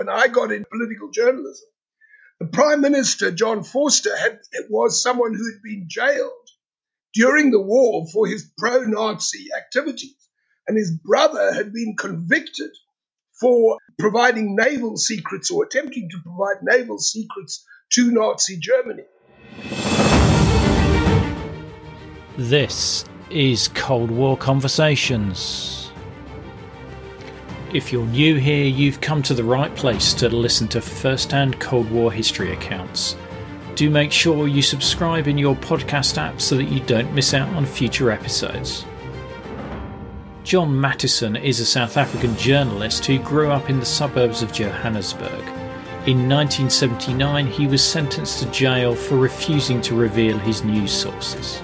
when I got into political journalism, the Prime Minister, John Vorster, had, was someone who had been jailed during the war for his pro Nazi activities. And his brother had been convicted for providing naval secrets or attempting to provide naval secrets to Nazi Germany. This is Cold War Conversations. If you're new here, you've come to the right place to listen to first hand Cold War history accounts. Do make sure you subscribe in your podcast app so that you don't miss out on future episodes. John Matisonn is a South African journalist who grew up in the suburbs of Johannesburg. In 1979, he was sentenced to jail for refusing to reveal his news sources.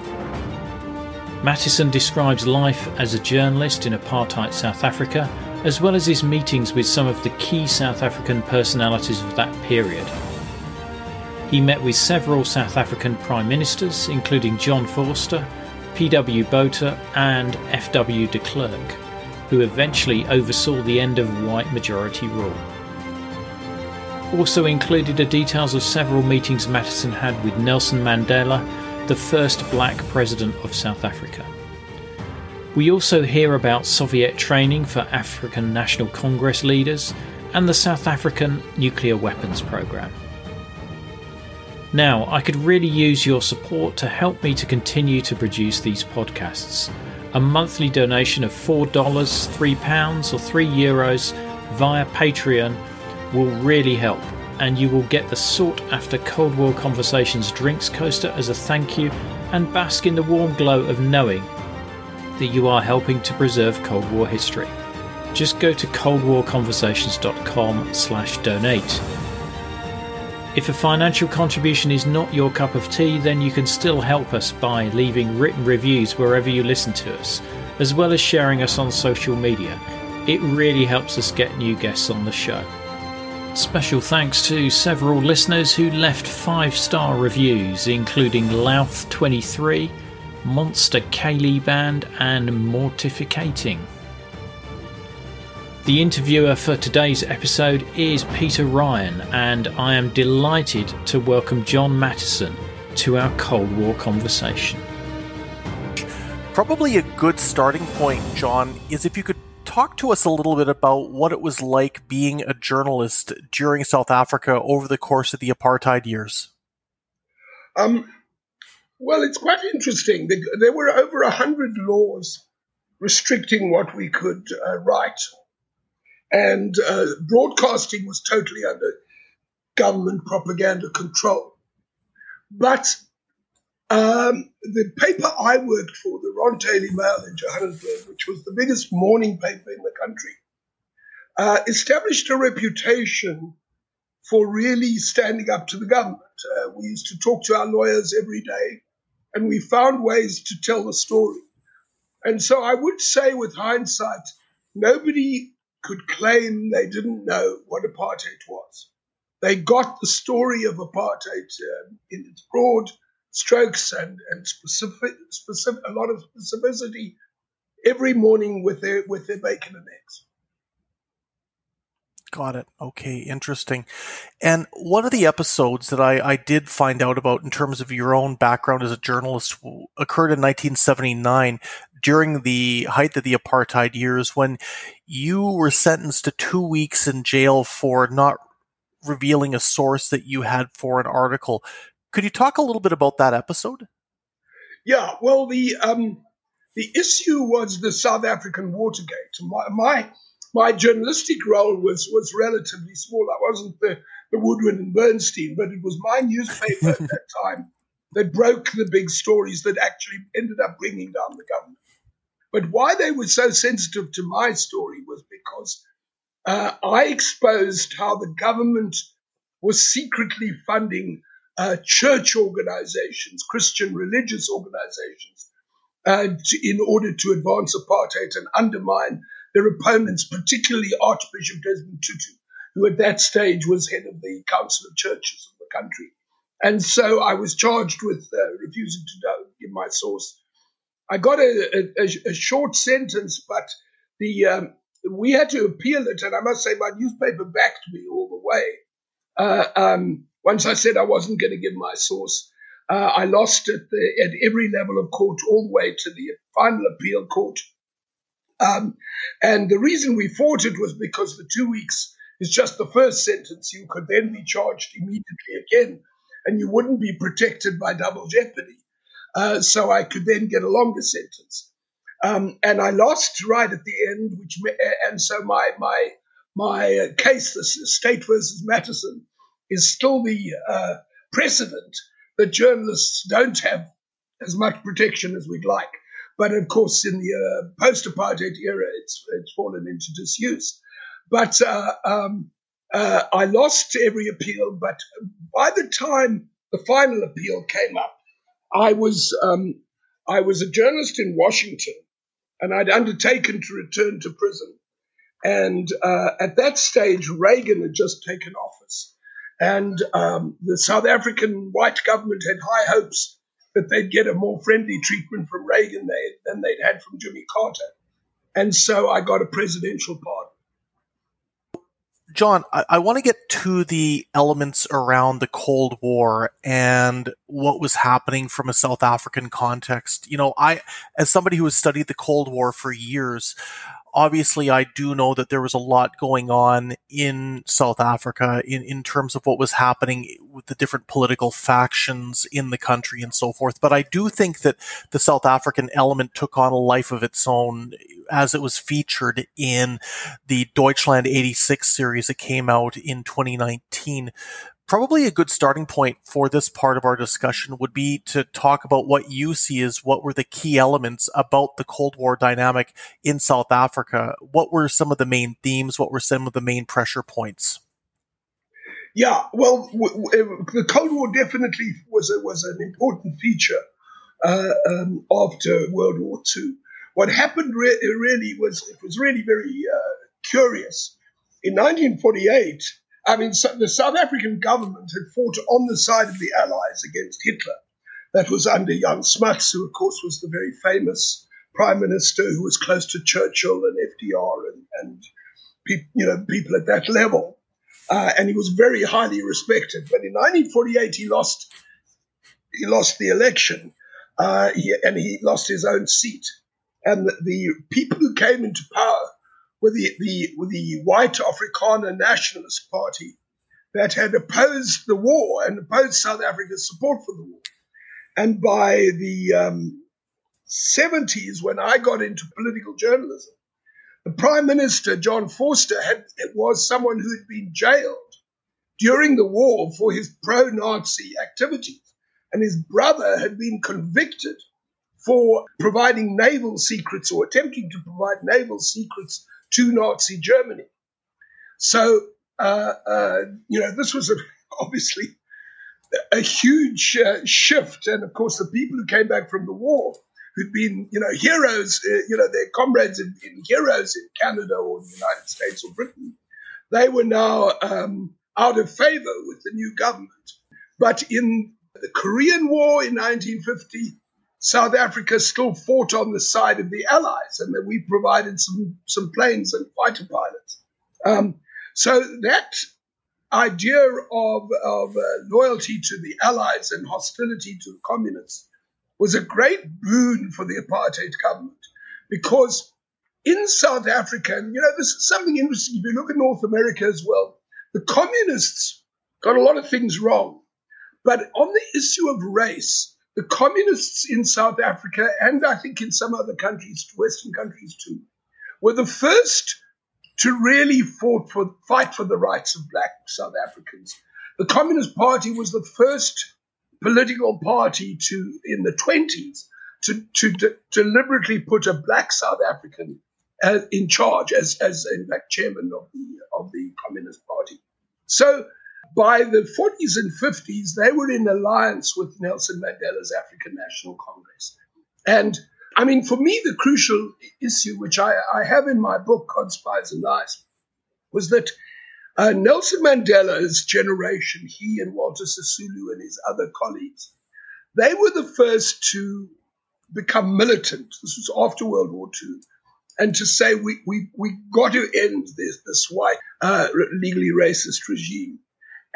Matisonn describes life as a journalist in apartheid South Africa, as well as his meetings with some of the key South African personalities of that period. He met with several South African prime ministers, including John Vorster, P.W. Botha, and F.W. de Klerk, who eventually oversaw the end of white majority rule. Also included are details of several meetings Matisonn had with Nelson Mandela the first black president of South Africa. We also hear about Soviet training for African National Congress leaders and the South African nuclear weapons program. Now, I could really use your support to help me to continue to produce these podcasts. A monthly donation of $4, £3, or €3 Euros via Patreon will really help and you will get the sought after Cold War Conversations drinks coaster as a thank you and bask in the warm glow of knowing that you are helping to preserve Cold War history. Just go to coldwarconversations.com slash donate. If a financial contribution is not your cup of tea, then you can still help us by leaving written reviews wherever you listen to us, as well as sharing us on social media. It really helps us get new guests on the show. Special thanks to several listeners who left five star reviews, including Louth23, Monster Ceilidh Band, and Mortificating. The interviewer for today's episode is Peter Ryan, and I am delighted to welcome John Matisonn to our Cold War conversation. Probably a good starting point, John, is if you could talk to us a little bit about what it was like being a journalist during South Africa over the course of the apartheid years. Um, well, it's quite interesting. There were over a hundred laws restricting what we could uh, write, and uh, broadcasting was totally under government propaganda control. But um, the paper I worked for, the Rand Daily Mail in Johannesburg, which was the biggest morning paper in the country, uh, established a reputation for really standing up to the government. Uh, we used to talk to our lawyers every day, and we found ways to tell the story. And so I would say, with hindsight, nobody could claim they didn't know what apartheid was. They got the story of apartheid uh, in its broad strokes and, and specific, specific, a lot of specificity every morning with their, with their bacon and eggs. Got it. Okay, interesting. And one of the episodes that I, I did find out about in terms of your own background as a journalist occurred in 1979 during the height of the apartheid years when you were sentenced to two weeks in jail for not revealing a source that you had for an article. Could you talk a little bit about that episode? Yeah, well, the um, the issue was the South African Watergate. My, my my journalistic role was was relatively small. I wasn't the, the Woodward and Bernstein, but it was my newspaper at that time that broke the big stories that actually ended up bringing down the government. But why they were so sensitive to my story was because uh, I exposed how the government was secretly funding uh, church organizations, Christian religious organizations, uh, to, in order to advance apartheid and undermine their opponents, particularly Archbishop Desmond Tutu, who at that stage was head of the Council of Churches of the country. And so I was charged with uh, refusing to give my source. I got a, a, a short sentence, but the um, we had to appeal it, and I must say my newspaper backed me all the way. Uh, um, once I said I wasn't going to give my source, uh, I lost at, the, at every level of court, all the way to the final appeal court. Um, and the reason we fought it was because the two weeks is just the first sentence. You could then be charged immediately again, and you wouldn't be protected by double jeopardy. Uh, so I could then get a longer sentence. Um, and I lost right at the end, which and so my my my uh, case, the state versus Matisonn, is still the uh, precedent that journalists don't have as much protection as we'd like. But of course, in the uh, post-apartheid era, it's it's fallen into disuse. But uh, um, uh, I lost every appeal. But by the time the final appeal came up, I was um, I was a journalist in Washington, and I'd undertaken to return to prison. And uh, at that stage, Reagan had just taken office, and um, the South African white government had high hopes that they'd get a more friendly treatment from Reagan than they'd had from Jimmy Carter. And so I got a presidential pardon. John, I, I want to get to the elements around the Cold War and what was happening from a South African context. You know, I, as somebody who has studied the Cold War for years, obviously I do know that there was a lot going on in South Africa in, in terms of what was happening with the different political factions in the country and so forth. But I do think that the South African element took on a life of its own as it was featured in the Deutschland 86 series that came out in 2019 probably a good starting point for this part of our discussion would be to talk about what you see as what were the key elements about the Cold War dynamic in South Africa. What were some of the main themes? What were some of the main pressure points? Yeah, well, w- w- the Cold War definitely was a, was an important feature uh, um, after World War II. What happened re- really was it was really very uh, curious. In 1948, I mean, so the South African government had fought on the side of the Allies against Hitler. That was under Jan Smuts, who, of course, was the very famous prime minister who was close to Churchill and FDR and, and pe- you know people at that level. Uh, and he was very highly respected. But in 1948, he lost he lost the election, uh, he, and he lost his own seat. And the, the people who came into power with the, the, with the white Afrikaner Nationalist Party that had opposed the war and opposed South Africa's support for the war. And by the um, 70s, when I got into political journalism, the Prime Minister, John Vorster, had, was someone who had been jailed during the war for his pro Nazi activities. And his brother had been convicted for providing naval secrets or attempting to provide naval secrets to Nazi Germany. So, uh, uh, you know, this was a, obviously a huge uh, shift. And of course, the people who came back from the war, who'd been, you know, heroes, uh, you know, their comrades in, heroes in Canada or the United States or Britain, they were now um, out of favor with the new government. But in the Korean War in 1950, South Africa still fought on the side of the Allies, and that we provided some, some planes and fighter pilots. Um, so that idea of, of uh, loyalty to the Allies and hostility to the communists was a great boon for the apartheid government because in South Africa, and you know, this is something interesting. If you look at North America as well, the communists got a lot of things wrong. But on the issue of race, the communists in South Africa, and I think in some other countries, Western countries too, were the first to really fought for, fight for the rights of black South Africans. The Communist Party was the first political party to, in the 20s, to, to de- deliberately put a black South African uh, in charge as, as in fact chairman of the, of the Communist Party. So by the 40s and 50s, they were in alliance with Nelson Mandela's African National Congress. And I mean, for me, the crucial issue, which I, I have in my book, On Spies and Lies, was that uh, Nelson Mandela's generation, he and Walter Sisulu and his other colleagues, they were the first to become militant. This was after World War II. and to say we we we got to end this this white uh, legally racist regime,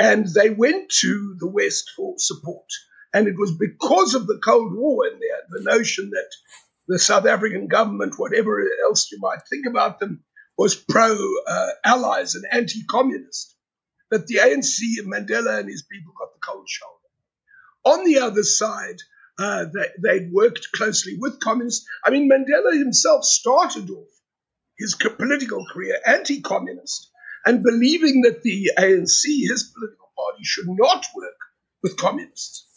and they went to the West for support, and it was because of the Cold War and the, the notion that the South African government, whatever else you might think about them, was pro uh, allies and anti communist, that the ANC, and Mandela and his people got the cold shoulder. On the other side, uh, they, they'd worked closely with communists. I mean, Mandela himself started off his political career anti communist and believing that the ANC, his political party, should not work with communists.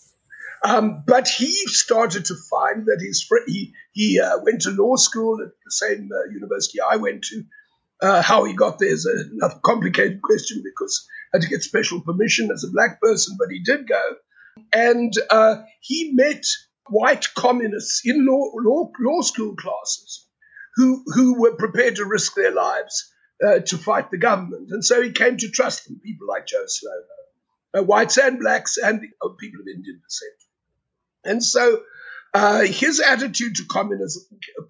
Um, but he started to find that his fr- he he uh, went to law school at the same uh, university I went to. Uh, how he got there is another complicated question because had to get special permission as a black person, but he did go. And uh, he met white communists in law, law, law school classes who, who were prepared to risk their lives uh, to fight the government. And so he came to trust them, people like Joe Slovo, uh, whites and blacks and uh, people of Indian descent. And so uh, his attitude to communism,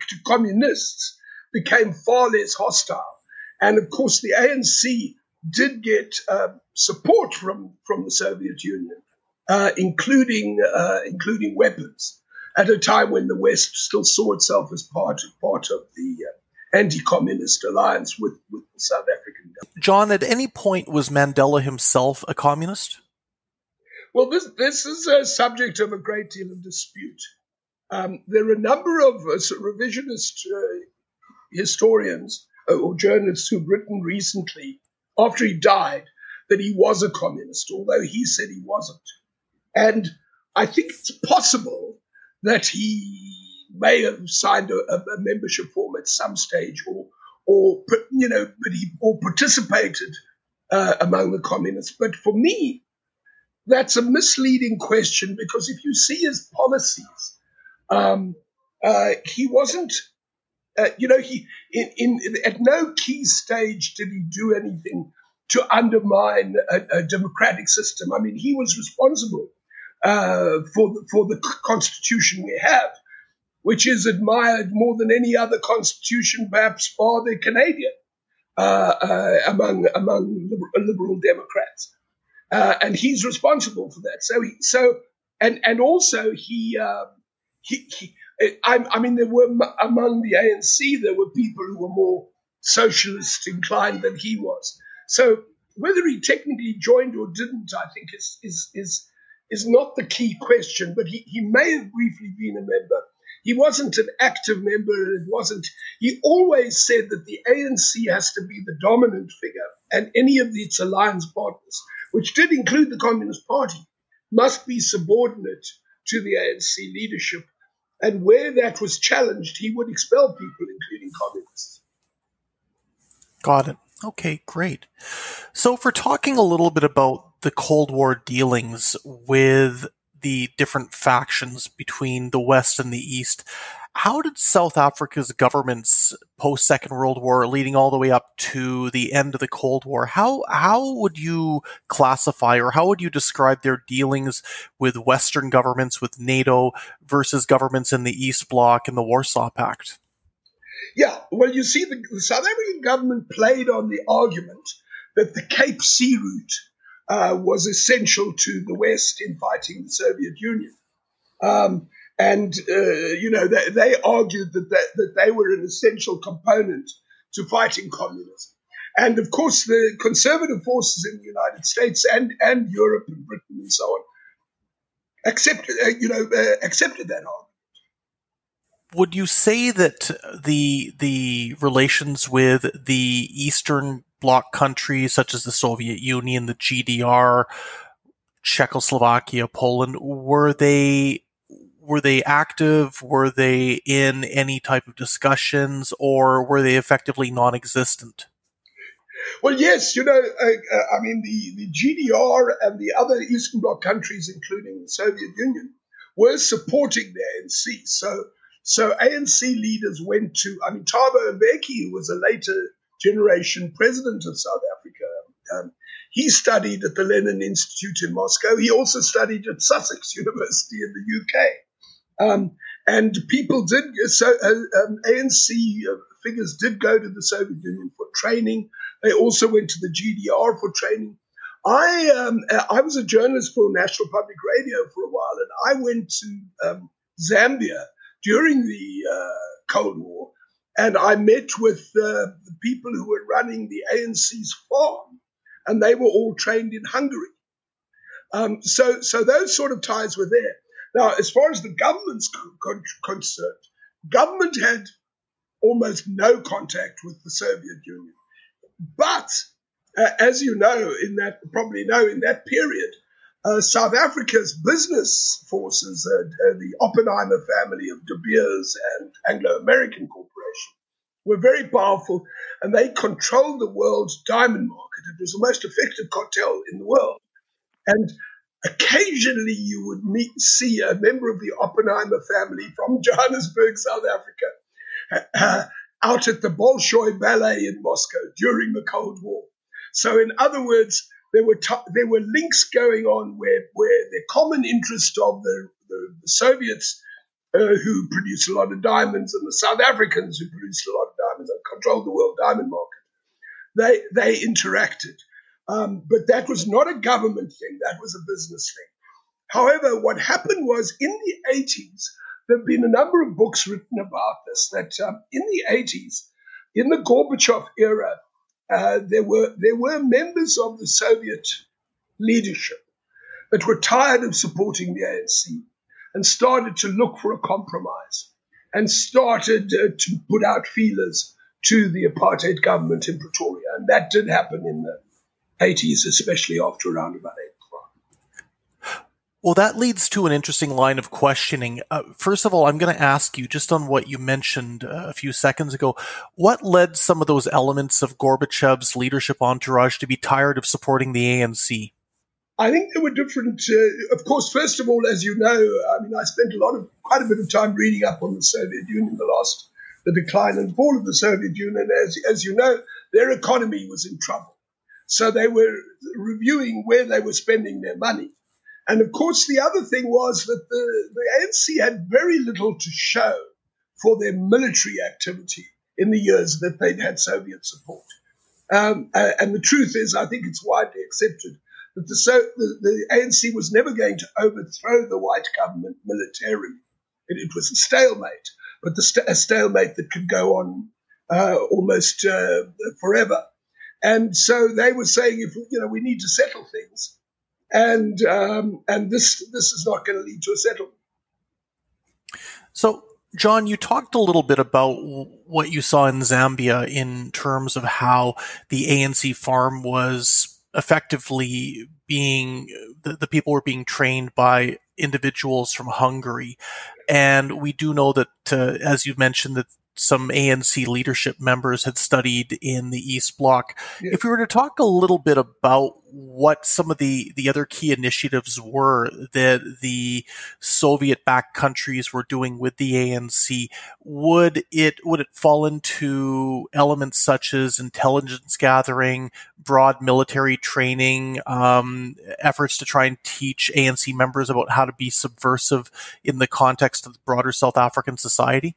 to communists, became far less hostile. And of course, the ANC did get uh, support from, from the Soviet Union, uh, including including weapons, at a time when the West still saw itself as part part of the anti-communist alliance with, with the South African government. John, at any point was Mandela himself a communist? Well, this this is a subject of a great deal of dispute. Um, there are a number of uh, revisionist uh, historians uh, or journalists who've written recently after he died that he was a communist, although he said he wasn't. And I think it's possible that he may have signed a, a membership form at some stage, or, or you know, but he or participated uh, among the communists. But for me, that's a misleading question because if you see his policies, um, uh, he wasn't. Uh, you know, he in, in, at no key stage did he do anything to undermine a, a democratic system. I mean, he was responsible uh, for the, for the constitution we have, which is admired more than any other constitution, perhaps bar the Canadian, uh, uh, among among liberal, Democrats uh, and he's responsible for that. So, he, so, and and also he, uh, he, he I, I, mean, there were among the ANC there were people who were more socialist inclined than he was. So whether he technically joined or didn't, I think is is is is not the key question. But he, he may have briefly been a member. He wasn't an active member. and It wasn't. He always said that the ANC has to be the dominant figure, and any of its alliance partners which did include the Communist Party, must be subordinate to the ANC leadership. And where that was challenged, he would expel people, including communists. Got it. Okay, great. So, for talking a little bit about the Cold War dealings with the different factions between the West and the East, how did South Africa's governments post Second World War, leading all the way up to the end of the Cold War, how how would you classify or how would you describe their dealings with Western governments, with NATO versus governments in the East Bloc and the Warsaw Pact? Yeah, well, you see, the, the South African government played on the argument that the Cape Sea route uh, was essential to the West in fighting the Soviet Union. Um, and, uh, you know, they, they argued that, that, that they were an essential component to fighting communism. And of course, the conservative forces in the United States and, and Europe and Britain and so on accepted, uh, you know, uh, accepted that argument. Would you say that the the relations with the Eastern Bloc countries, such as the Soviet Union, the GDR, Czechoslovakia, Poland, were they were they active? Were they in any type of discussions, or were they effectively non-existent? Well, yes, you know, uh, I mean, the, the GDR and the other Eastern Bloc countries, including the Soviet Union, were supporting the ANC. So, so ANC leaders went to, I mean, Thabo Mbeki, who was a later generation president of South Africa, um, he studied at the Lenin Institute in Moscow. He also studied at Sussex University in the UK. Um, and people did, so uh, um, ANC figures did go to the Soviet Union for training. They also went to the GDR for training. I um, I was a journalist for National Public Radio for a while, and I went to um, Zambia during the uh, Cold War, and I met with the people who were running the ANC's farm, and they were all trained in Hungary. Um, so, so those sort of ties were there. Now, as far as the government's con- concerned, government had almost no contact with the Soviet Union, but uh, as you know, in that probably know in that period, uh, South Africa's business forces, uh the Oppenheimer family of De Beers and Anglo American Corporation, were very powerful and they controlled the world's diamond market. It was the most effective cartel in the world. And occasionally you would meet, see a member of the Oppenheimer family from Johannesburg, South Africa, uh, out at the Bolshoi Ballet in Moscow during the Cold War. So, in other words, there were t- there were links going on where where the common interest of the, the, the Soviets, uh, who produced a lot of diamonds, and the South Africans who produced a lot of controlled the world diamond market, they they interacted. Um, but that was not a government thing; that was a business thing. However, what happened was in the 80s, there have been a number of books written about this. That um, in the 80s, in the Gorbachev era, uh, there were there were members of the Soviet leadership that were tired of supporting the ANC and started to look for a compromise and started uh, to put out feelers to the apartheid government in Pretoria, and that did happen in the 80s, especially after around about April. well, that leads to an interesting line of questioning. Uh, first of all, I'm going to ask you just on what you mentioned uh, a few seconds ago. What led some of those elements of Gorbachev's leadership entourage to be tired of supporting the ANC? I think there were different. Uh, of course, first of all, as you know, I mean, I spent a lot of quite a bit of time reading up on the Soviet Union, the last, the decline and fall of the Soviet Union. As as you know, their economy was in trouble, so they were reviewing where they were spending their money. And of course, the other thing was that the, the ANC had very little to show for their military activity in the years that they'd had Soviet support. Um, and the truth is, I think it's widely accepted that the, so, the, the, ANC was never going to overthrow the white government militarily. It, it was a stalemate, but the st- a stalemate that could go on uh, almost uh, forever. And so they were saying, if you know, we need to settle things and um, and this this is not going to lead to a settlement. So, John, you talked a little bit about what you saw in Zambia in terms of how the ANC farm was effectively being the, the people were being trained by individuals from Hungary, and we do know that, uh, as you mentioned, that some ANC leadership members had studied in the East Bloc. Yeah. If we were to talk a little bit about what some of the, the other key initiatives were that the Soviet backed countries were doing with the ANC, would it would it fall into elements such as intelligence gathering, broad military training, um, efforts to try and teach ANC members about how to be subversive in the context of the broader South African society?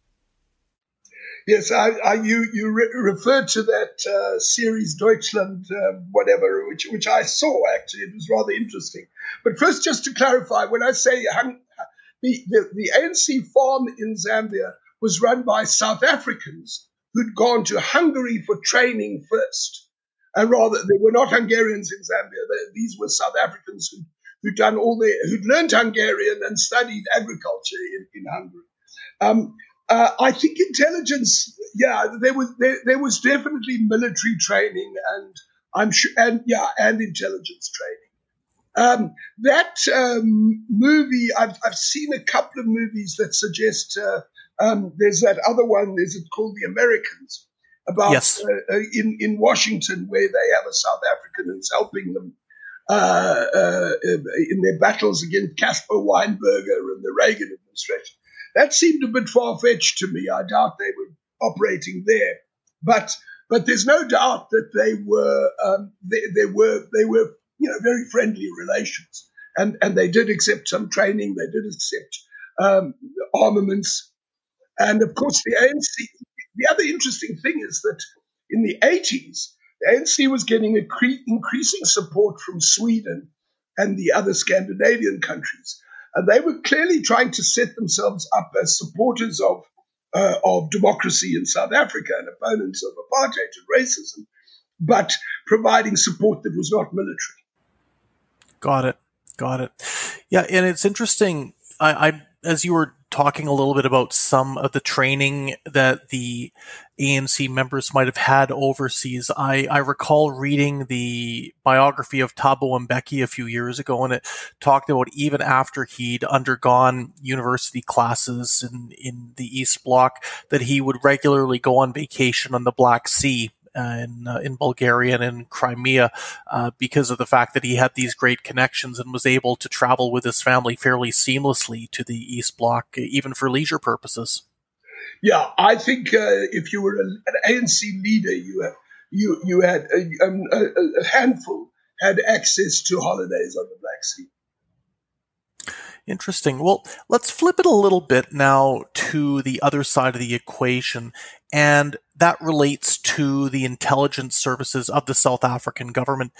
Yes, I, I, you you re- referred to that uh, series Deutschland, uh, whatever, which which I saw actually. It was rather interesting. But first, just to clarify, when I say hung, the, the the ANC farm in Zambia was run by South Africans who'd gone to Hungary for training first. and rather they were not Hungarians in Zambia. They, these were South Africans who who'd done all their who'd learned Hungarian and studied agriculture in, in Hungary. Um, uh, I think intelligence, yeah, there was there, there was definitely military training, and I'm sure, and yeah, and intelligence training. Um, that um, movie, I've, I've seen a couple of movies that suggest. Uh, um, there's that other one. Is it called The Americans? About yes. uh, uh in in Washington, where they have a South African who's helping them uh, uh, in their battles against Caspar Weinberger and the Reagan administration. That seemed a bit far fetched to me. I doubt they were operating there, but but there's no doubt that they were um, they, they were they were you know very friendly relations, and and they did accept some training. They did accept um, armaments, and of course the ANC. The other interesting thing is that in the 80s, the ANC was getting increasing support from Sweden and the other Scandinavian countries. And they were clearly trying to set themselves up as supporters of, uh, of democracy in South Africa and opponents of apartheid and racism, but providing support that was not military. Got it. Got it. Yeah, and it's interesting. I, I as you were talking a little bit about some of the training that the ANC members might have had overseas. I, I recall reading the biography of Thabo Mbeki a few years ago, and it talked about even after he'd undergone university classes in, in the East Bloc, that he would regularly go on vacation on the Black Sea in uh, in Bulgaria and in Crimea uh, because of the fact that he had these great connections and was able to travel with his family fairly seamlessly to the East Bloc, even for leisure purposes. Yeah, I think uh, if you were an ANC leader, you had, you you had a, um, a, a handful had access to holidays on the Black Sea. Interesting. Well, let's flip it a little bit now to the other side of the equation, and that relates to the intelligence services of the South African government.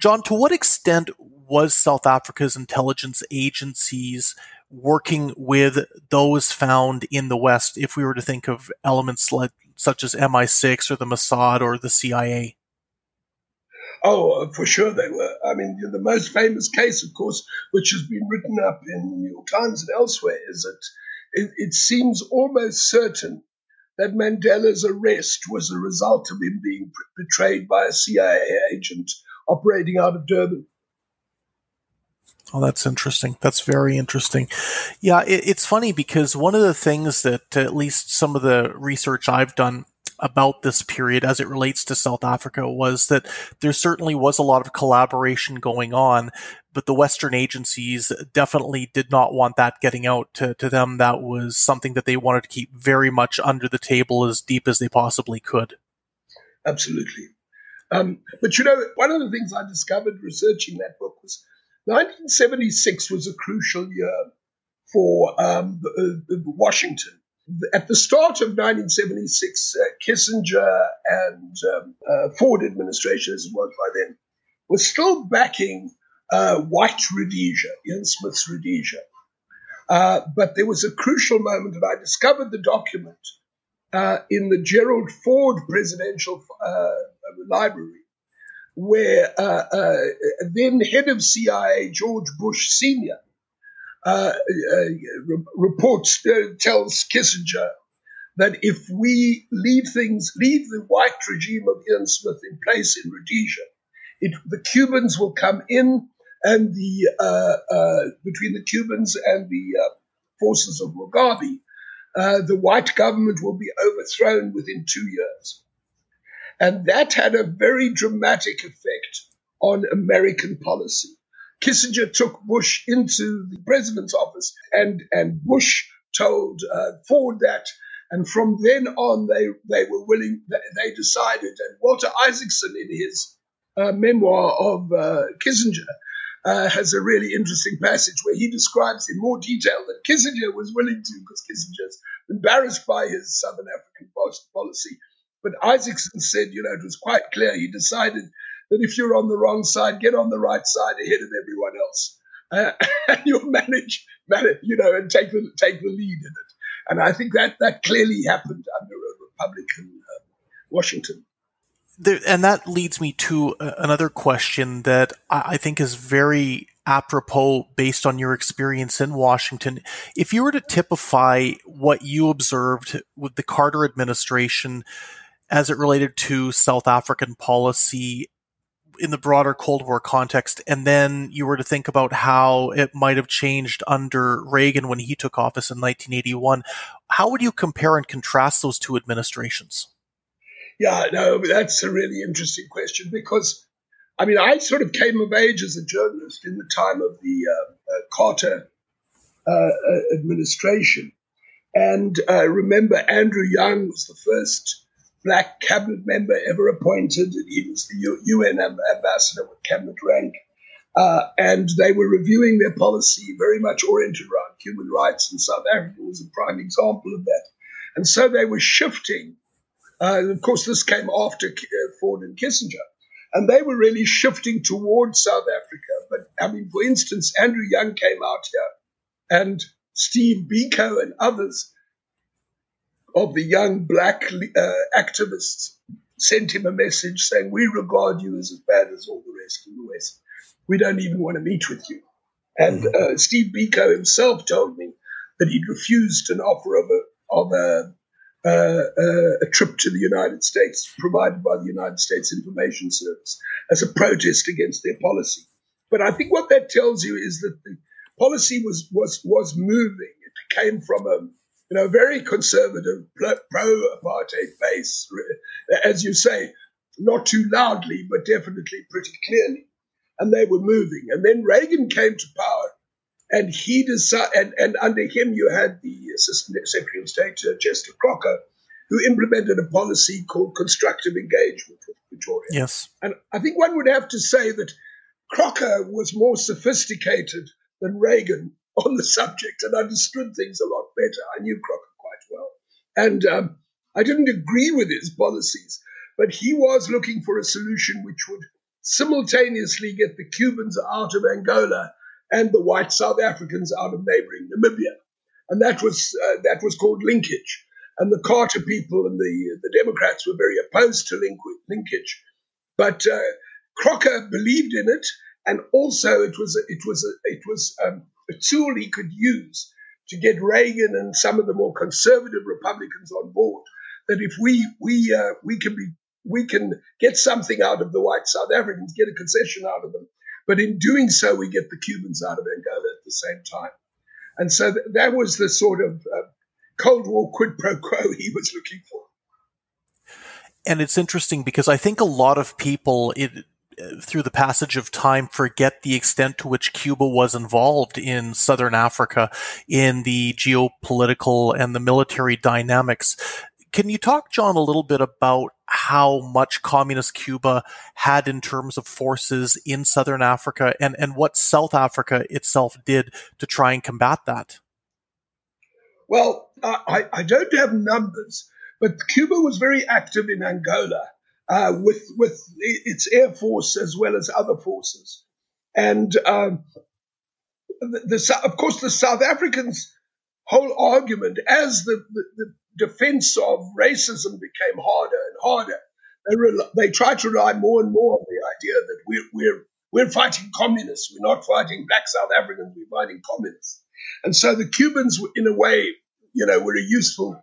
John, to what extent was South Africa's intelligence agencies working with those found in the West, if we were to think of elements like, such as MI6 or the Mossad or the CIA? Oh, for sure they were. I mean, the most famous case, of course, which has been written up in the New York Times and elsewhere, is that it, it seems almost certain that Mandela's arrest was a result of him being betrayed by a CIA agent operating out of Durban. Oh, that's interesting. That's very interesting. Yeah, it, it's funny because one of the things that at least some of the research I've done about this period as it relates to South Africa was that there certainly was a lot of collaboration going on, but the Western agencies definitely did not want that getting out to, to them. That was something that they wanted to keep very much under the table as deep as they possibly could. Absolutely. Um, but you know, one of the things I discovered researching that book was 1976 was a crucial year for um, uh, Washington at the start of 1976, uh, Kissinger and um, uh, Ford administration, as it was by then, was still backing uh, white Rhodesia, Ian Smith's Rhodesia. Uh, but there was a crucial moment, and I discovered the document uh, in the Gerald Ford Presidential uh, Library, where then head of CIA George Bush Sr uh, uh, reports uh, tells Kissinger that if we leave things, leave the white regime of Ian Smith in place in Rhodesia, it, the Cubans will come in, and the uh, uh, between the Cubans and the uh, forces of Mugabe, the white government will be overthrown within two years, and that had a very dramatic effect on American policy. Kissinger took Bush into the president's office, and, and Bush told uh, Ford that. And from then on, they, they were willing, they decided, and Walter Isaacson, in his uh, memoir of uh, Kissinger, uh, has a really interesting passage where he describes in more detail that Kissinger was willing to, because Kissinger's embarrassed by his Southern African policy. But Isaacson said, you know, it was quite clear. He decided that if you're on the wrong side, get on the right side ahead of everyone else. Uh, and you'll manage, manage, you know, and take the, take the lead in it. And I think that, that clearly happened under a Republican uh, Washington. there, and that leads me to another question that I think is very apropos based on your experience in Washington. If you were to typify what you observed with the Carter administration as it related to South African policy in the broader Cold War context, and then you were to think about how it might have changed under Reagan when he took office in 1981, how would you compare and contrast those two administrations? Yeah, no, that's a really interesting question because, I mean, I sort of came of age as a journalist in the time of the uh, uh, Carter uh, uh administration. And uh, remember, Andrew Young was the first black cabinet member ever appointed. He was the UN ambassador with cabinet rank. Uh, and they were reviewing their policy very much oriented around human rights, and South Africa was a prime example of that. And so they were shifting uh, of course, this came after uh, Ford and Kissinger. And they were really shifting towards South Africa. But I mean, for instance, Andrew Young came out here and Steve Biko and others of the young black uh, activists sent him a message saying, We regard you as as bad as all the rest of the West. We don't even want to meet with you. And mm-hmm. uh, Steve Biko himself told me that he'd refused an offer of a, of a uh, uh, a trip to the United States provided by the United States Information Service as a protest against their policy. But I think what that tells you is that the policy was was was moving. It came from a you know very conservative pro apartheid face, as you say, not too loudly, but definitely pretty clearly, and they were moving. And then Reagan came to power, and he decided, and, and under him, you had the Assistant Secretary of State, uh, Chester Crocker, who implemented a policy called constructive engagement with Pretoria. Yes. And I think one would have to say that Crocker was more sophisticated than Reagan on the subject and understood things a lot better. I knew Crocker quite well. And um, I didn't agree with his policies, but he was looking for a solution which would simultaneously get the Cubans out of Angola and the white South Africans out of neighboring Namibia. And that was, uh, that was called linkage. And the Carter people and the, the Democrats were very opposed to link, linkage. But uh, Crocker believed in it, and also it was, it was, a, it was um, a tool he could use to get Reagan and some of the more conservative Republicans on board. That if we we uh, we can be we can get something out of the white South Africans, get a concession out of them, but in doing so, we get the Cubans out of Angola at the same time. And so th- that was the sort of uh, Cold War quid pro quo he was looking for. And it's interesting because I think a lot of people, it, through the passage of time, forget the extent to which Cuba was involved in Southern Africa in the geopolitical and the military dynamics. Can you talk, John, a little bit about how much communist Cuba had in terms of forces in southern Africa and, and what South Africa itself did to try and combat that? Well, I, I don't have numbers, but Cuba was very active in Angola uh, with, with its air force as well as other forces. And um, the, the, of course, the South Africans' whole argument as the, the, the defense of racism became harder and harder. They, they tried to rely more and more on the idea that we're, we're, we're fighting communists. We're not fighting black South Africans. We're fighting communists. And so the Cubans, in a way, you know, were a useful,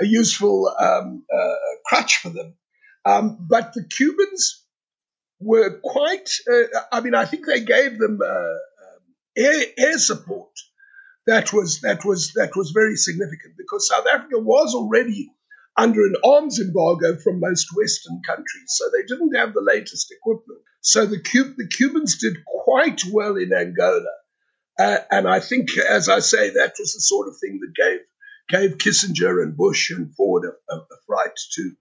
a useful um, uh, crutch for them. Um, but the Cubans were quite, uh, I mean, I think they gave them uh, um, air, air support that was that was that was very significant because South Africa was already under an arms embargo from most Western countries, so they didn't have the latest equipment. So the, Cub- the Cubans did quite well in Angola, uh, and I think, as I say, that was the sort of thing that gave gave Kissinger and Bush and Ford a, a, a fright too.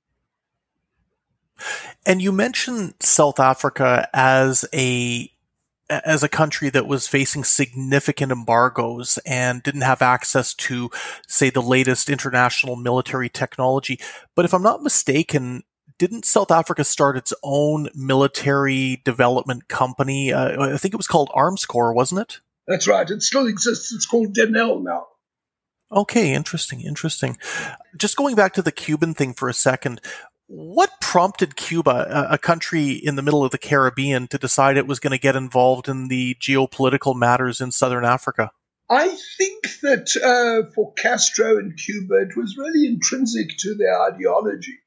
And you mentioned South Africa as a as a country that was facing significant embargoes and didn't have access to, say, the latest international military technology. But if I'm not mistaken, didn't South Africa start its own military development company? Uh, I think it was called Armscor, wasn't it? That's right. It still exists. It's called Denel now. Okay, interesting, interesting. Just going back to the Cuban thing for a second, what prompted Cuba, a country in the middle of the Caribbean, to decide it was going to get involved in the geopolitical matters in southern Africa? I think that uh, for Castro and Cuba, it was really intrinsic to their ideology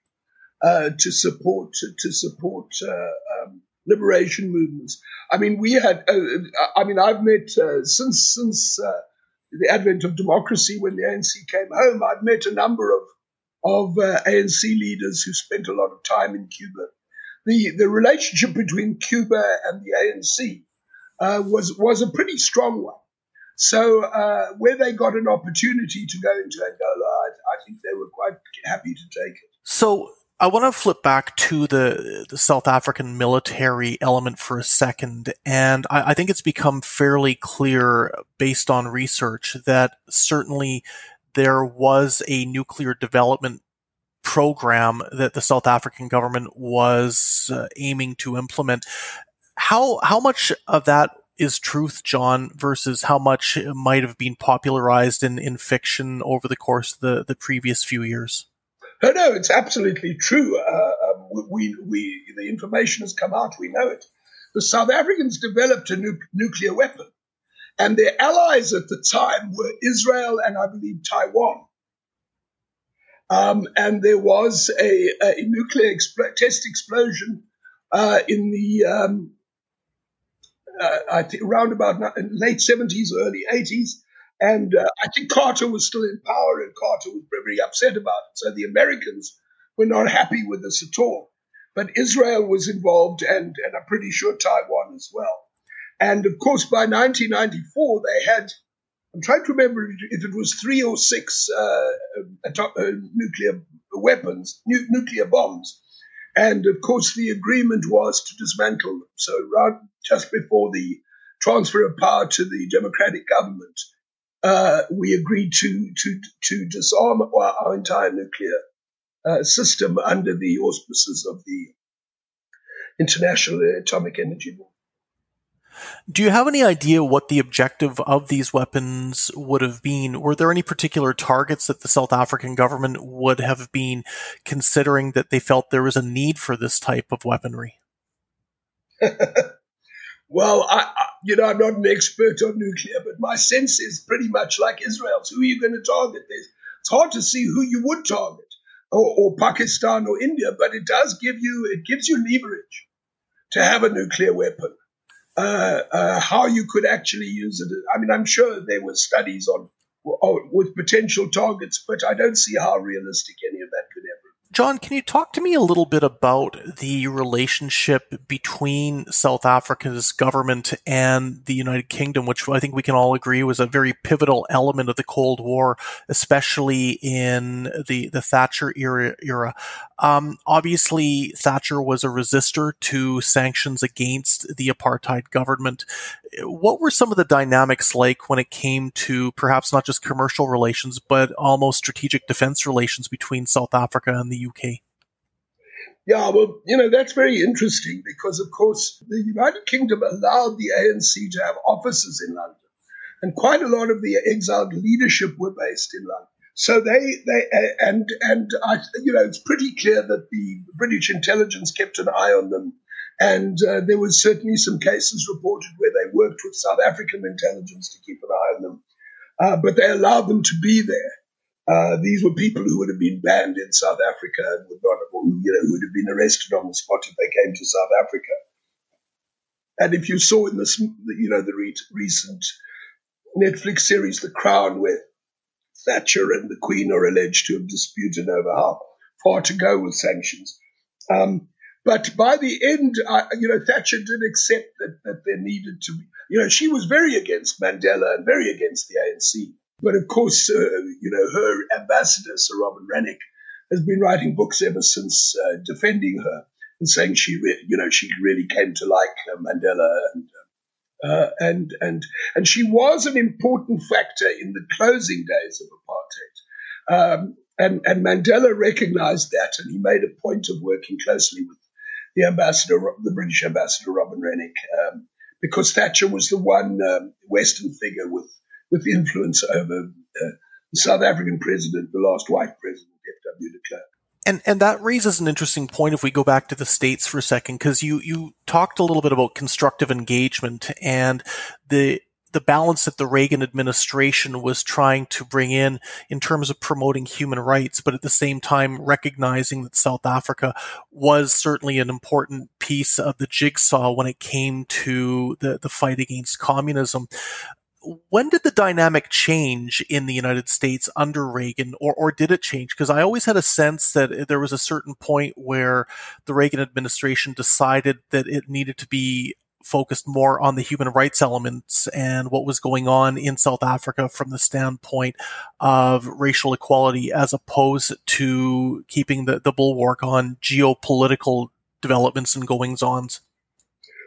uh, to support to support uh, um, liberation movements. I mean, we had. Uh, I mean, I've met uh, since since uh, the advent of democracy when the ANC came home. I've met a number of of ANC leaders who spent a lot of time in Cuba. The the relationship between Cuba and the ANC was was a pretty strong one. So uh, where they got an opportunity to go into Angola, I, I, think they were quite happy to take it. So I want to flip back to the, the South African military element for a second, and I, I think it's become fairly clear based on research that certainly there was a nuclear development program that the South African government was uh, aiming to implement. How how much of that is truth, John, versus how much might have been popularized in, in fiction over the course of the, the previous few years? No, no, it's absolutely true. Uh, um, we, we, the information has come out. We know it. The South Africans developed a nu- nuclear weapon, and their allies at the time were Israel and I believe Taiwan. Um, and there was a, a nuclear test explosion uh, in the um, uh, I think around about late 70s, early 80s. And uh, I think Carter was still in power, and Carter was very upset about it. So the Americans were not happy with this at all. But Israel was involved, and, and I'm pretty sure Taiwan as well. And of course, by 1994, they had, I'm trying to remember if it was three or six uh, uh, nuclear weapons, nu- nuclear bombs. And of course, the agreement was to dismantle them. So, right just before the transfer of power to the democratic government, uh, we agreed to to to disarm our, our entire nuclear uh, system under the auspices of the International Atomic Energy Law. Do you have any idea what the objective of these weapons would have been? Were there any particular targets that the South African government would have been considering that they felt there was a need for this type of weaponry? well, I, I, you know, I'm not an expert on nuclear, but my sense is pretty much like Israel's. Who are you going to target? There's, it's hard to see who you would target, or, or Pakistan or India, but it does give you it gives you leverage to have a nuclear weapon uh, uh, how you could actually use it. I mean, I'm sure there were studies on, on with potential targets, but I don't see how realistic any of that John, can you talk to me a little bit about the relationship between South Africa's government and the United Kingdom, which I think we can all agree was a very pivotal element of the Cold War, especially in the, the Thatcher era. era. Um, obviously, Thatcher was a resistor to sanctions against the apartheid government. What were some of the dynamics like when it came to perhaps not just commercial relations, but almost strategic defense relations between South Africa and the UK? Yeah, well, you know, that's very interesting because, of course, the United Kingdom allowed the ANC to have offices in London. And quite a lot of the exiled leadership were based in London. So they, they, and, and I, you know, it's pretty clear that the British intelligence kept an eye on them. And uh, there was certainly some cases reported where they worked with South African intelligence to keep an eye on them. Uh, but they allowed them to be there. Uh, these were people who would have been banned in South Africa and would not have, you know, would have been arrested on the spot if they came to South Africa. And if you saw in this, you know, the re- recent Netflix series, The Crown, where Thatcher and the Queen are alleged to have disputed over how far to go with sanctions. Um, but by the end, uh, you know, Thatcher did accept that, that there needed to be, you know, she was very against Mandela and very against the ANC. But of course, uh, you know, her ambassador, Sir Robin Renwick, has been writing books ever since uh, defending her and saying she, re- you know, she really came to like uh, Mandela and uh, and and and she was an important factor in the closing days of apartheid. Um, and, and Mandela recognized that, and he made a point of working closely with the ambassador, the British ambassador Robin Renwick, um, because Thatcher was the one um, Western figure with with the influence over uh, the South African president, the last white president, F.W. de Klerk. And and that raises an interesting point if we go back to the states for a second because you you talked a little bit about constructive engagement and the the balance that the Reagan administration was trying to bring in in terms of promoting human rights, but at the same time recognizing that South Africa was certainly an important piece of the jigsaw when it came to the, the fight against communism when did the dynamic change in the United States under Reagan, or, or did it change? Because I always had a sense that there was a certain point where the Reagan administration decided that it needed to be focused more on the human rights elements and what was going on in South Africa from the standpoint of racial equality as opposed to keeping the, the bulwark on geopolitical developments and goings ons.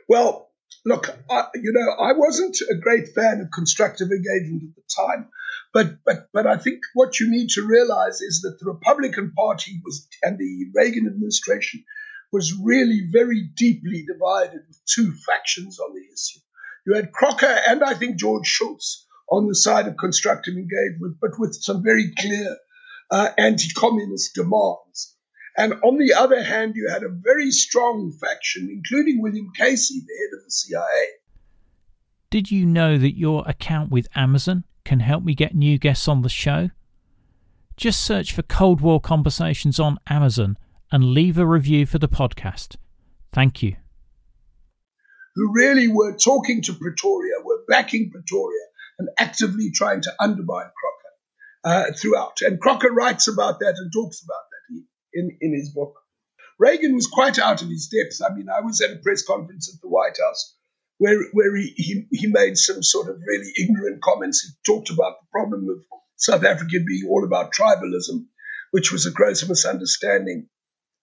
Well, look, I, you know, I wasn't a great fan of constructive engagement at the time, but but but I think what you need to realize is that the Republican Party was and the Reagan administration was really very deeply divided with two factions on the issue. You had Crocker and I think George Shultz on the side of constructive engagement, but with some very clear uh, anti-communist demands. And on the other hand, you had a very strong faction, including William Casey, the head of the CIA. Did you know that your account with Amazon can help me get new guests on the show? Just search for Cold War Conversations on Amazon and leave a review for the podcast. Thank you. Who really were talking to Pretoria, were backing Pretoria, and actively trying to undermine Crocker uh, throughout. And Crocker writes about that and talks about that in, in his book. Reagan was quite out of his depth. I mean, I was at a press conference at the White House where, where he, he, he made some sort of really ignorant comments. He talked about the problem of South Africa being all about tribalism, which was a gross misunderstanding.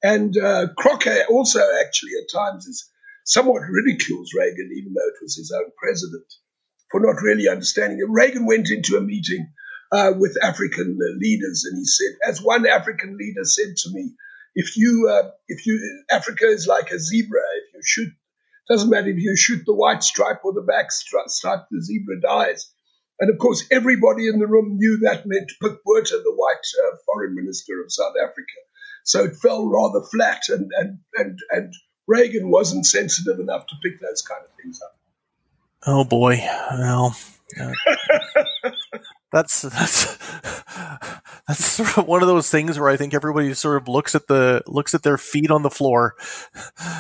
And uh, Crocker also actually at times is somewhat ridicules Reagan, even though it was his own president, for not really understanding it. Reagan went into a meeting uh, with African leaders, and he said, as one African leader said to me, if you uh, if you Africa is like a zebra, if you shoot, doesn't matter if you shoot the white stripe or the black stripe, the zebra dies. And of course, everybody in the room knew that meant Botha, the white uh, foreign minister of South Africa. So it fell rather flat, and, and, and, and Reagan wasn't sensitive enough to pick those kind of things up. Oh boy. Well, uh, that's that's that's sort of one of those things where I think everybody sort of looks at the looks at their feet on the floor.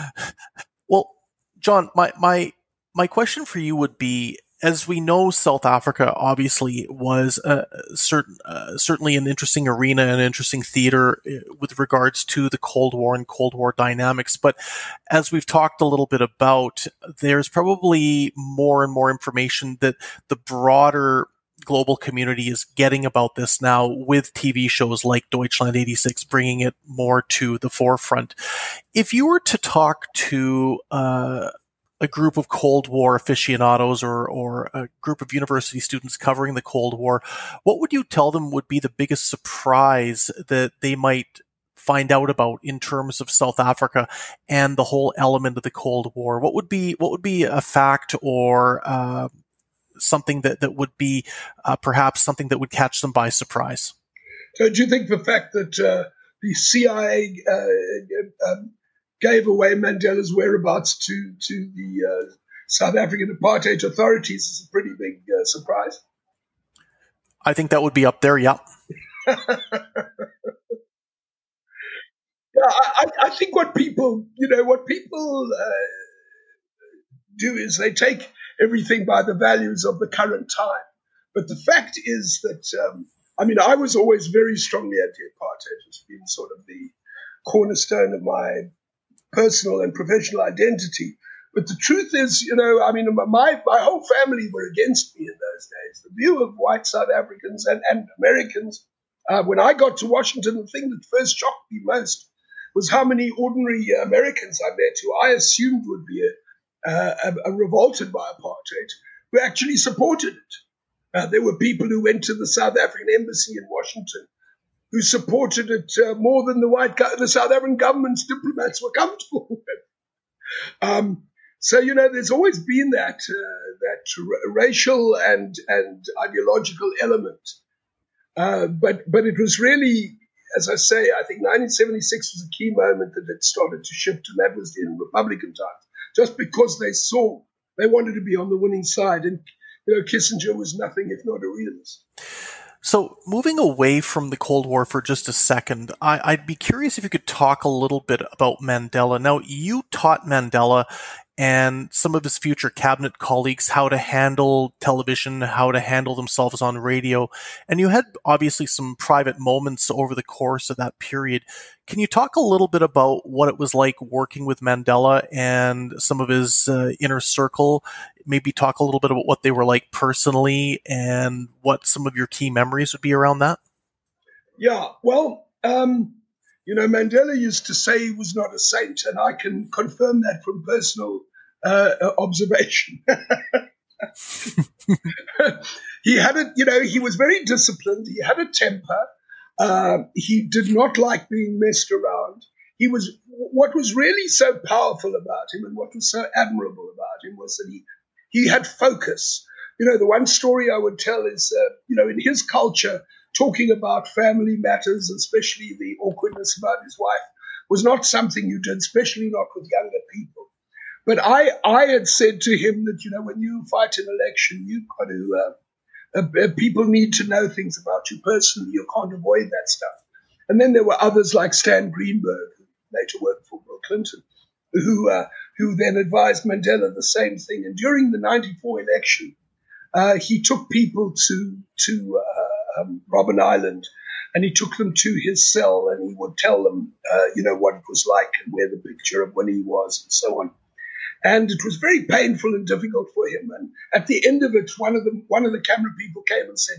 well, John, my my my question for you would be as we know, South Africa obviously was a certain, uh, certainly an interesting arena and interesting theater uh, with regards to the Cold War and Cold War dynamics. But as we've talked a little bit about, there's probably more and more information that the broader global community is getting about this now with TV shows like Deutschland 86 bringing it more to the forefront. If you were to talk to, uh, a group of Cold War aficionados or, or a group of university students covering the Cold War, what would you tell them would be the biggest surprise that they might find out about in terms of South Africa and the whole element of the Cold War? What would be what would be a fact or uh, something that that would be uh, perhaps something that would catch them by surprise? So, do you think the fact that uh, the CIA uh, um, gave away Mandela's whereabouts to to the uh, South African apartheid authorities is a pretty big uh, surprise. I think that would be up there. Yeah. yeah, I, I, think what people, you know, what people uh, do is they take everything by the values of the current time. But the fact is that, um, I mean, I was always very strongly anti-apartheid. It's been sort of the cornerstone of my personal and professional identity. But the truth is, you know, I mean, my, my whole family were against me in those days. The view of white South Africans and, and Americans, uh, when I got to Washington, the thing that first shocked me most was how many ordinary Americans I met who I assumed would be uh, revolted by apartheid, who actually supported it. Uh, there were people who went to the South African embassy in Washington who supported it uh, more than the white the South African government's diplomats were comfortable with. Um, so you know, there's always been that uh, that r- racial and and ideological element, uh, but but it was really as I say, I think 1976 was a key moment that it started to shift, and that was in Republican times, just because they saw they wanted to be on the winning side, and you know Kissinger was nothing if not a realist. So, moving away from the Cold War for just a second, I, would be curious if you could talk a little bit about Mandela. Now, you taught Mandela and some of his future cabinet colleagues how to handle television, how to handle themselves on radio. And you had obviously some private moments over the course of that period. Can you talk a little bit about what it was like working with Mandela and some of his uh, inner circle? Maybe talk a little bit about what they were like personally and what some of your key memories would be around that? Yeah, well, um, you know, Mandela used to say he was not a saint, and I can confirm that from personal uh, observation. he had a, you know, he was very disciplined. He had a temper. Uh, he did not like being messed around. He was what was really so powerful about him, and what was so admirable about him was that he he had focus. You know, the one story I would tell is, uh, you know, in his culture, talking about family matters, especially the awkwardness about his wife, was not something you did, especially not with younger people. But I, I had said to him that, you know, when you fight an election, you've got to, uh, uh, uh, people need to know things about you personally. You can't avoid that stuff. And then there were others like Stan Greenberg, who later worked for Bill Clinton, who, uh, who then advised Mandela the same thing. And during the 94 election, uh, he took people to, to uh, um, Robben Island, and he took them to his cell and he would tell them, uh, you know, what it was like and where the picture of when he was and so on. And it was very painful and difficult for him. And at the end of it, one of the one of the camera people came and said,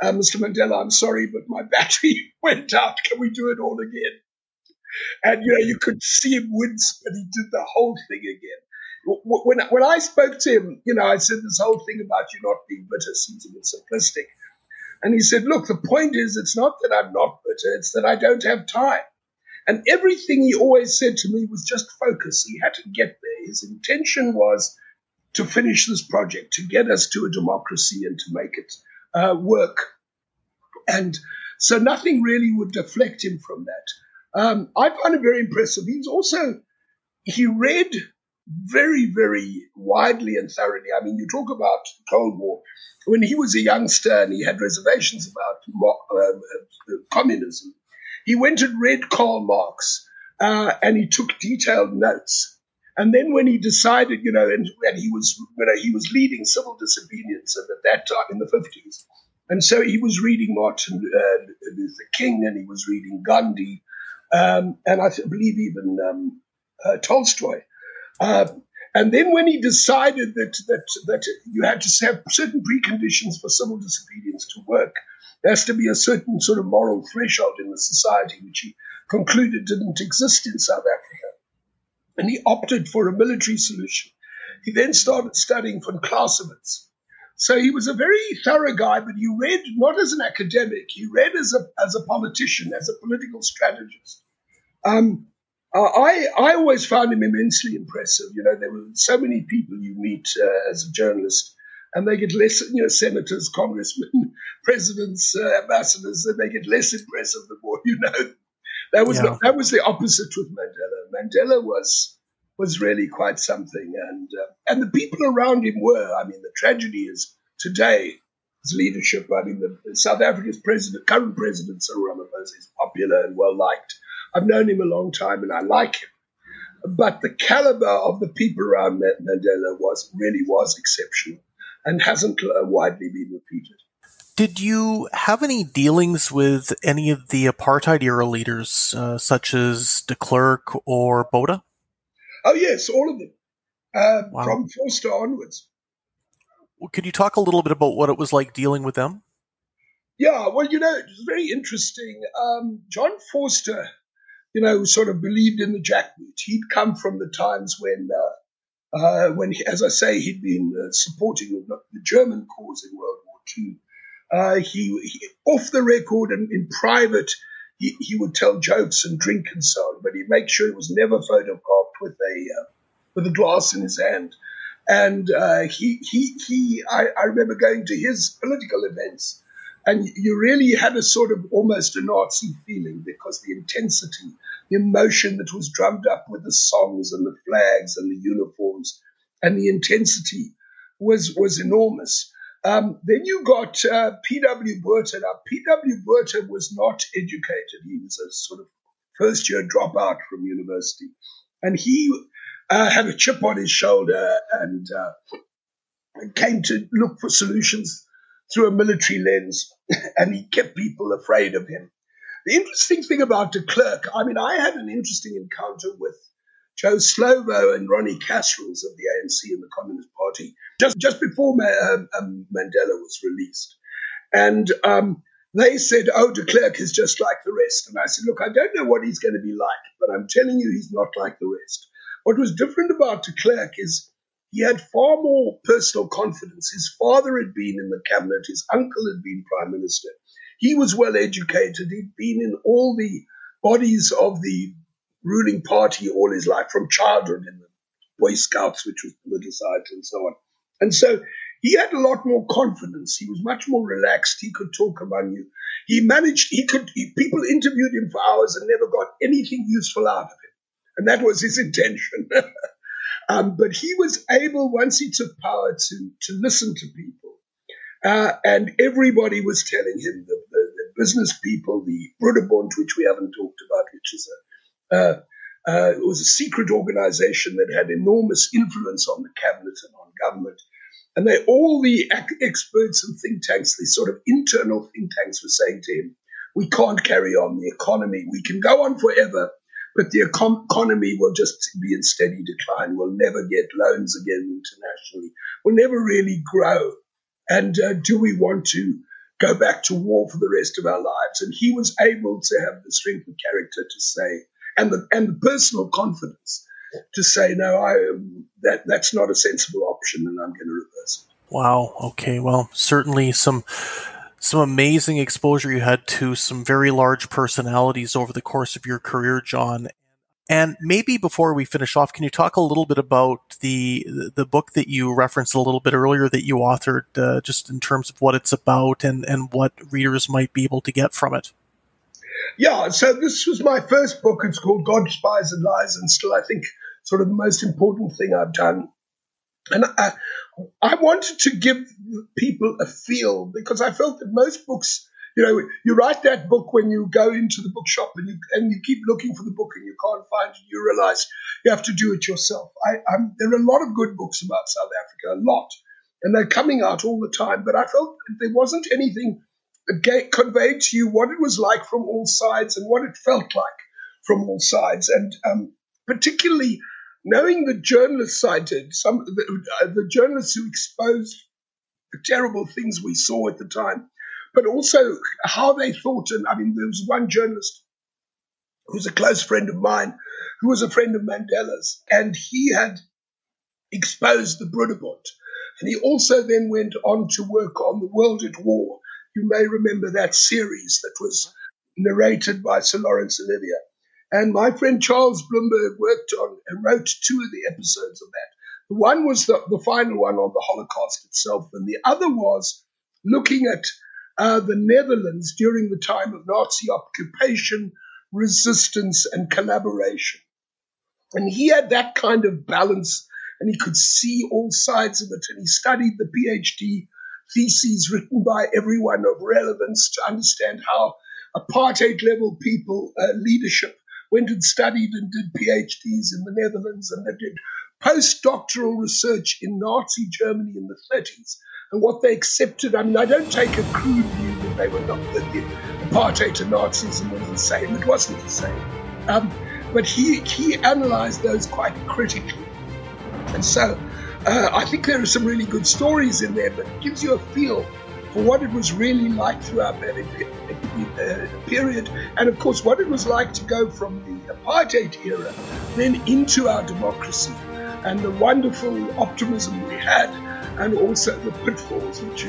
uh, "Mr. Mandela, I'm sorry, but my battery went out. Can we do it all again?" And you know, you could see him wince, but he did the whole thing again when when I spoke to him, you know, I said this whole thing about you not being bitter seems a bit simplistic. And he said, Look, the point is, it's not that I'm not bitter, it's that I don't have time. And everything he always said to me was just focus. He had to get there. His intention was to finish this project, to get us to a democracy and to make it uh, work. And so nothing really would deflect him from that. Um, I find it very impressive. He's also, he read very, very widely and thoroughly. I mean, you talk about the Cold War when he was a youngster and he had reservations about uh, uh, communism, he went and read Karl Marx uh, and he took detailed notes. And then when he decided, you know, and, and he was, you know, he was leading civil disobedience at that time in the 50s. And so he was reading Martin uh, Luther King and he was reading Gandhi um, and I believe even um, uh, Tolstoy. Uh, and then when he decided that, that, that you had to have certain preconditions for civil disobedience to work, there has to be a certain sort of moral threshold in the society, which he concluded didn't exist in South Africa. And he opted for a military solution. He then started studying von Clausewitz. So he was a very thorough guy, but he read not as an academic, he read as a, as a politician, as a political strategist. Um, uh, I, I always found him immensely impressive. You know, there were so many people you meet uh, as a journalist, and they get less, you know, senators, congressmen, presidents, uh, ambassadors, and they get less impressive the more you know. That was yeah. the, that was the opposite with Mandela. Mandela was was really quite something, and uh, and the people around him were. I mean, the tragedy is today his leadership. I mean, the South Africa's president, current president Cyril Ramaphosa, is popular and well liked I've known him a long time and I like him. But the caliber of the people around Mandela was really was exceptional and hasn't uh, widely been repeated. Did you have any dealings with any of the apartheid era leaders, uh, such as de Klerk or Botha? Oh yes, all of them, uh, wow. from Vorster onwards. Well, Could you talk a little bit about what it was like dealing with them? Yeah, well, you know, it's very interesting. Um, John Vorster you know, sort of believed in the jackboot. He'd come from the times when, uh, uh, when he, as I say, he'd been uh, supporting the, German cause in World War II. Uh, he, he, off the record and in private, he, he would tell jokes and drink and so on, but he'd make sure he was never photographed with a uh, with a glass in his hand. And uh, he he he, I, I remember going to his political events and you really had a sort of almost a Nazi feeling because the intensity, the emotion that was drummed up with the songs and the flags and the uniforms, and the intensity was was enormous. Um, then you got uh, P.W. Botha. Now, P.W. Botha was not educated. He was a sort of first year dropout from university. And he uh, had a chip on his shoulder and uh, came to look for solutions through a military lens. and he kept people afraid of him. The interesting thing about de Klerk, I mean, I had an interesting encounter with Joe Slovo and Ronnie Kasrils of the ANC and the Communist Party just, just before um, um, Mandela was released. And um, they said, oh, de Klerk is just like the rest. And I said, look, I don't know what he's going to be like, but I'm telling you, he's not like the rest. What was different about de Klerk is he had far more personal confidence. His father had been in the cabinet, his uncle had been prime minister. He was well educated. He'd been in all the bodies of the ruling party all his life, from childhood in the Boy Scouts, which was politicized, and so on. And so he had a lot more confidence. He was much more relaxed. He could talk among you. He managed, he could, he, people interviewed him for hours and never got anything useful out of him. And that was his intention. um, but he was able, once he took power, to, to listen to people. Uh, and everybody was telling him, the, the, the business people, the Broederbond, which we haven't talked about, which is a uh, uh, it was a secret organization that had enormous influence on the cabinet and on government. And they, all the experts and think tanks, these sort of internal think tanks, were saying to him, "We can't carry on the economy. We can go on forever, but the econ- economy will just be in steady decline. We'll never get loans again internationally. We'll never really grow. And uh, do we want to go back to war for the rest of our lives?" And he was able to have the strength of character to say, and the and the personal confidence to say no, I that that's not a sensible option, and I'm going to reverse it. Wow. Okay. Well, certainly some some amazing exposure you had to some very large personalities over the course of your career, John. And maybe before we finish off, can you talk a little bit about the the book that you referenced a little bit earlier that you authored, uh, just in terms of what it's about and and what readers might be able to get from it? yeah, so this was my first book. It's called God, Spies, and Lies, and still, I think, sort of the most important thing I've done. And I, I wanted to give people a feel because I felt that most books, you know, you write that book when you go into the bookshop and you and you keep looking for the book and you can't find it. You realize you have to do it yourself. I, there are a lot of good books about South Africa, a lot, and they're coming out all the time. But I felt there wasn't anything that conveyed to you what it was like from all sides and what it felt like from all sides. And um, particularly knowing the journalists I did, some the, uh, the journalists who exposed the terrible things we saw at the time, but also how they thought. And I mean, there was one journalist who was a close friend of mine, who was a friend of Mandela's, and he had exposed the Broederbond. And he also then went on to work on the World at War, you may remember that series that was narrated by Sir Laurence Olivier. And my friend Charles Bloomberg worked on and wrote two of the episodes of that. The one was the, the final one on the Holocaust itself, and the other was looking at uh, the Netherlands during the time of Nazi occupation, resistance, and collaboration. And he had that kind of balance, and he could see all sides of it, and he studied the PhD theses written by everyone of relevance to understand how apartheid level people, uh, leadership, went and studied and did PhDs in the Netherlands and they did postdoctoral research in Nazi Germany in the 30s. And what they accepted, I mean, I don't take a crude view that they were not, that the apartheid and Nazism was the same. It wasn't the same. Um, but he, he analyzed those quite critically. And so uh, I think there are some really good stories in there, but it gives you a feel for what it was really like throughout that uh, Uh, period, and of course, what it was like to go from the apartheid era then into our democracy, and the wonderful optimism we had, and also the pitfalls, which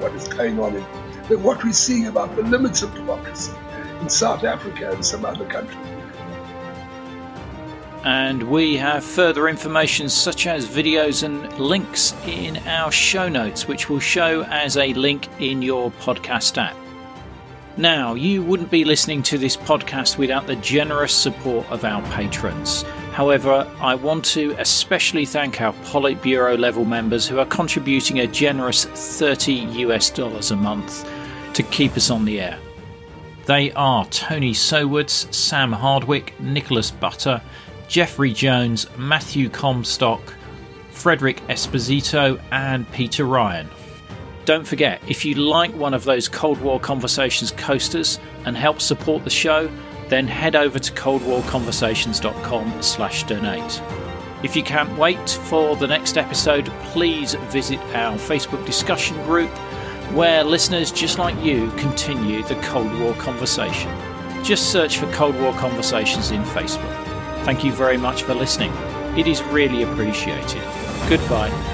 what is going on, in what we're seeing about the limits of democracy in South Africa and some other countries. and we have further information such as videos and links in our show notes, which will show as a link in your podcast app. Now, you wouldn't be listening to this podcast without the generous support of our patrons. However, I want to especially thank our Politburo level members who are contributing a generous 30 US dollars a month to keep us on the air. They are Tony Sowards, Sam Hardwick, Nicholas Butter, Jeffrey Jones, Matthew Comstock, Frederick Esposito, and Peter Ryan. Don't forget, if you like one of those Cold War Conversations coasters and help support the show, then head over to coldwarconversations.com slash donate. If you can't wait for the next episode, please visit our Facebook discussion group where listeners just like you continue the Cold War conversation. Just search for Cold War Conversations in Facebook. Thank you very much for listening. It is really appreciated. Goodbye.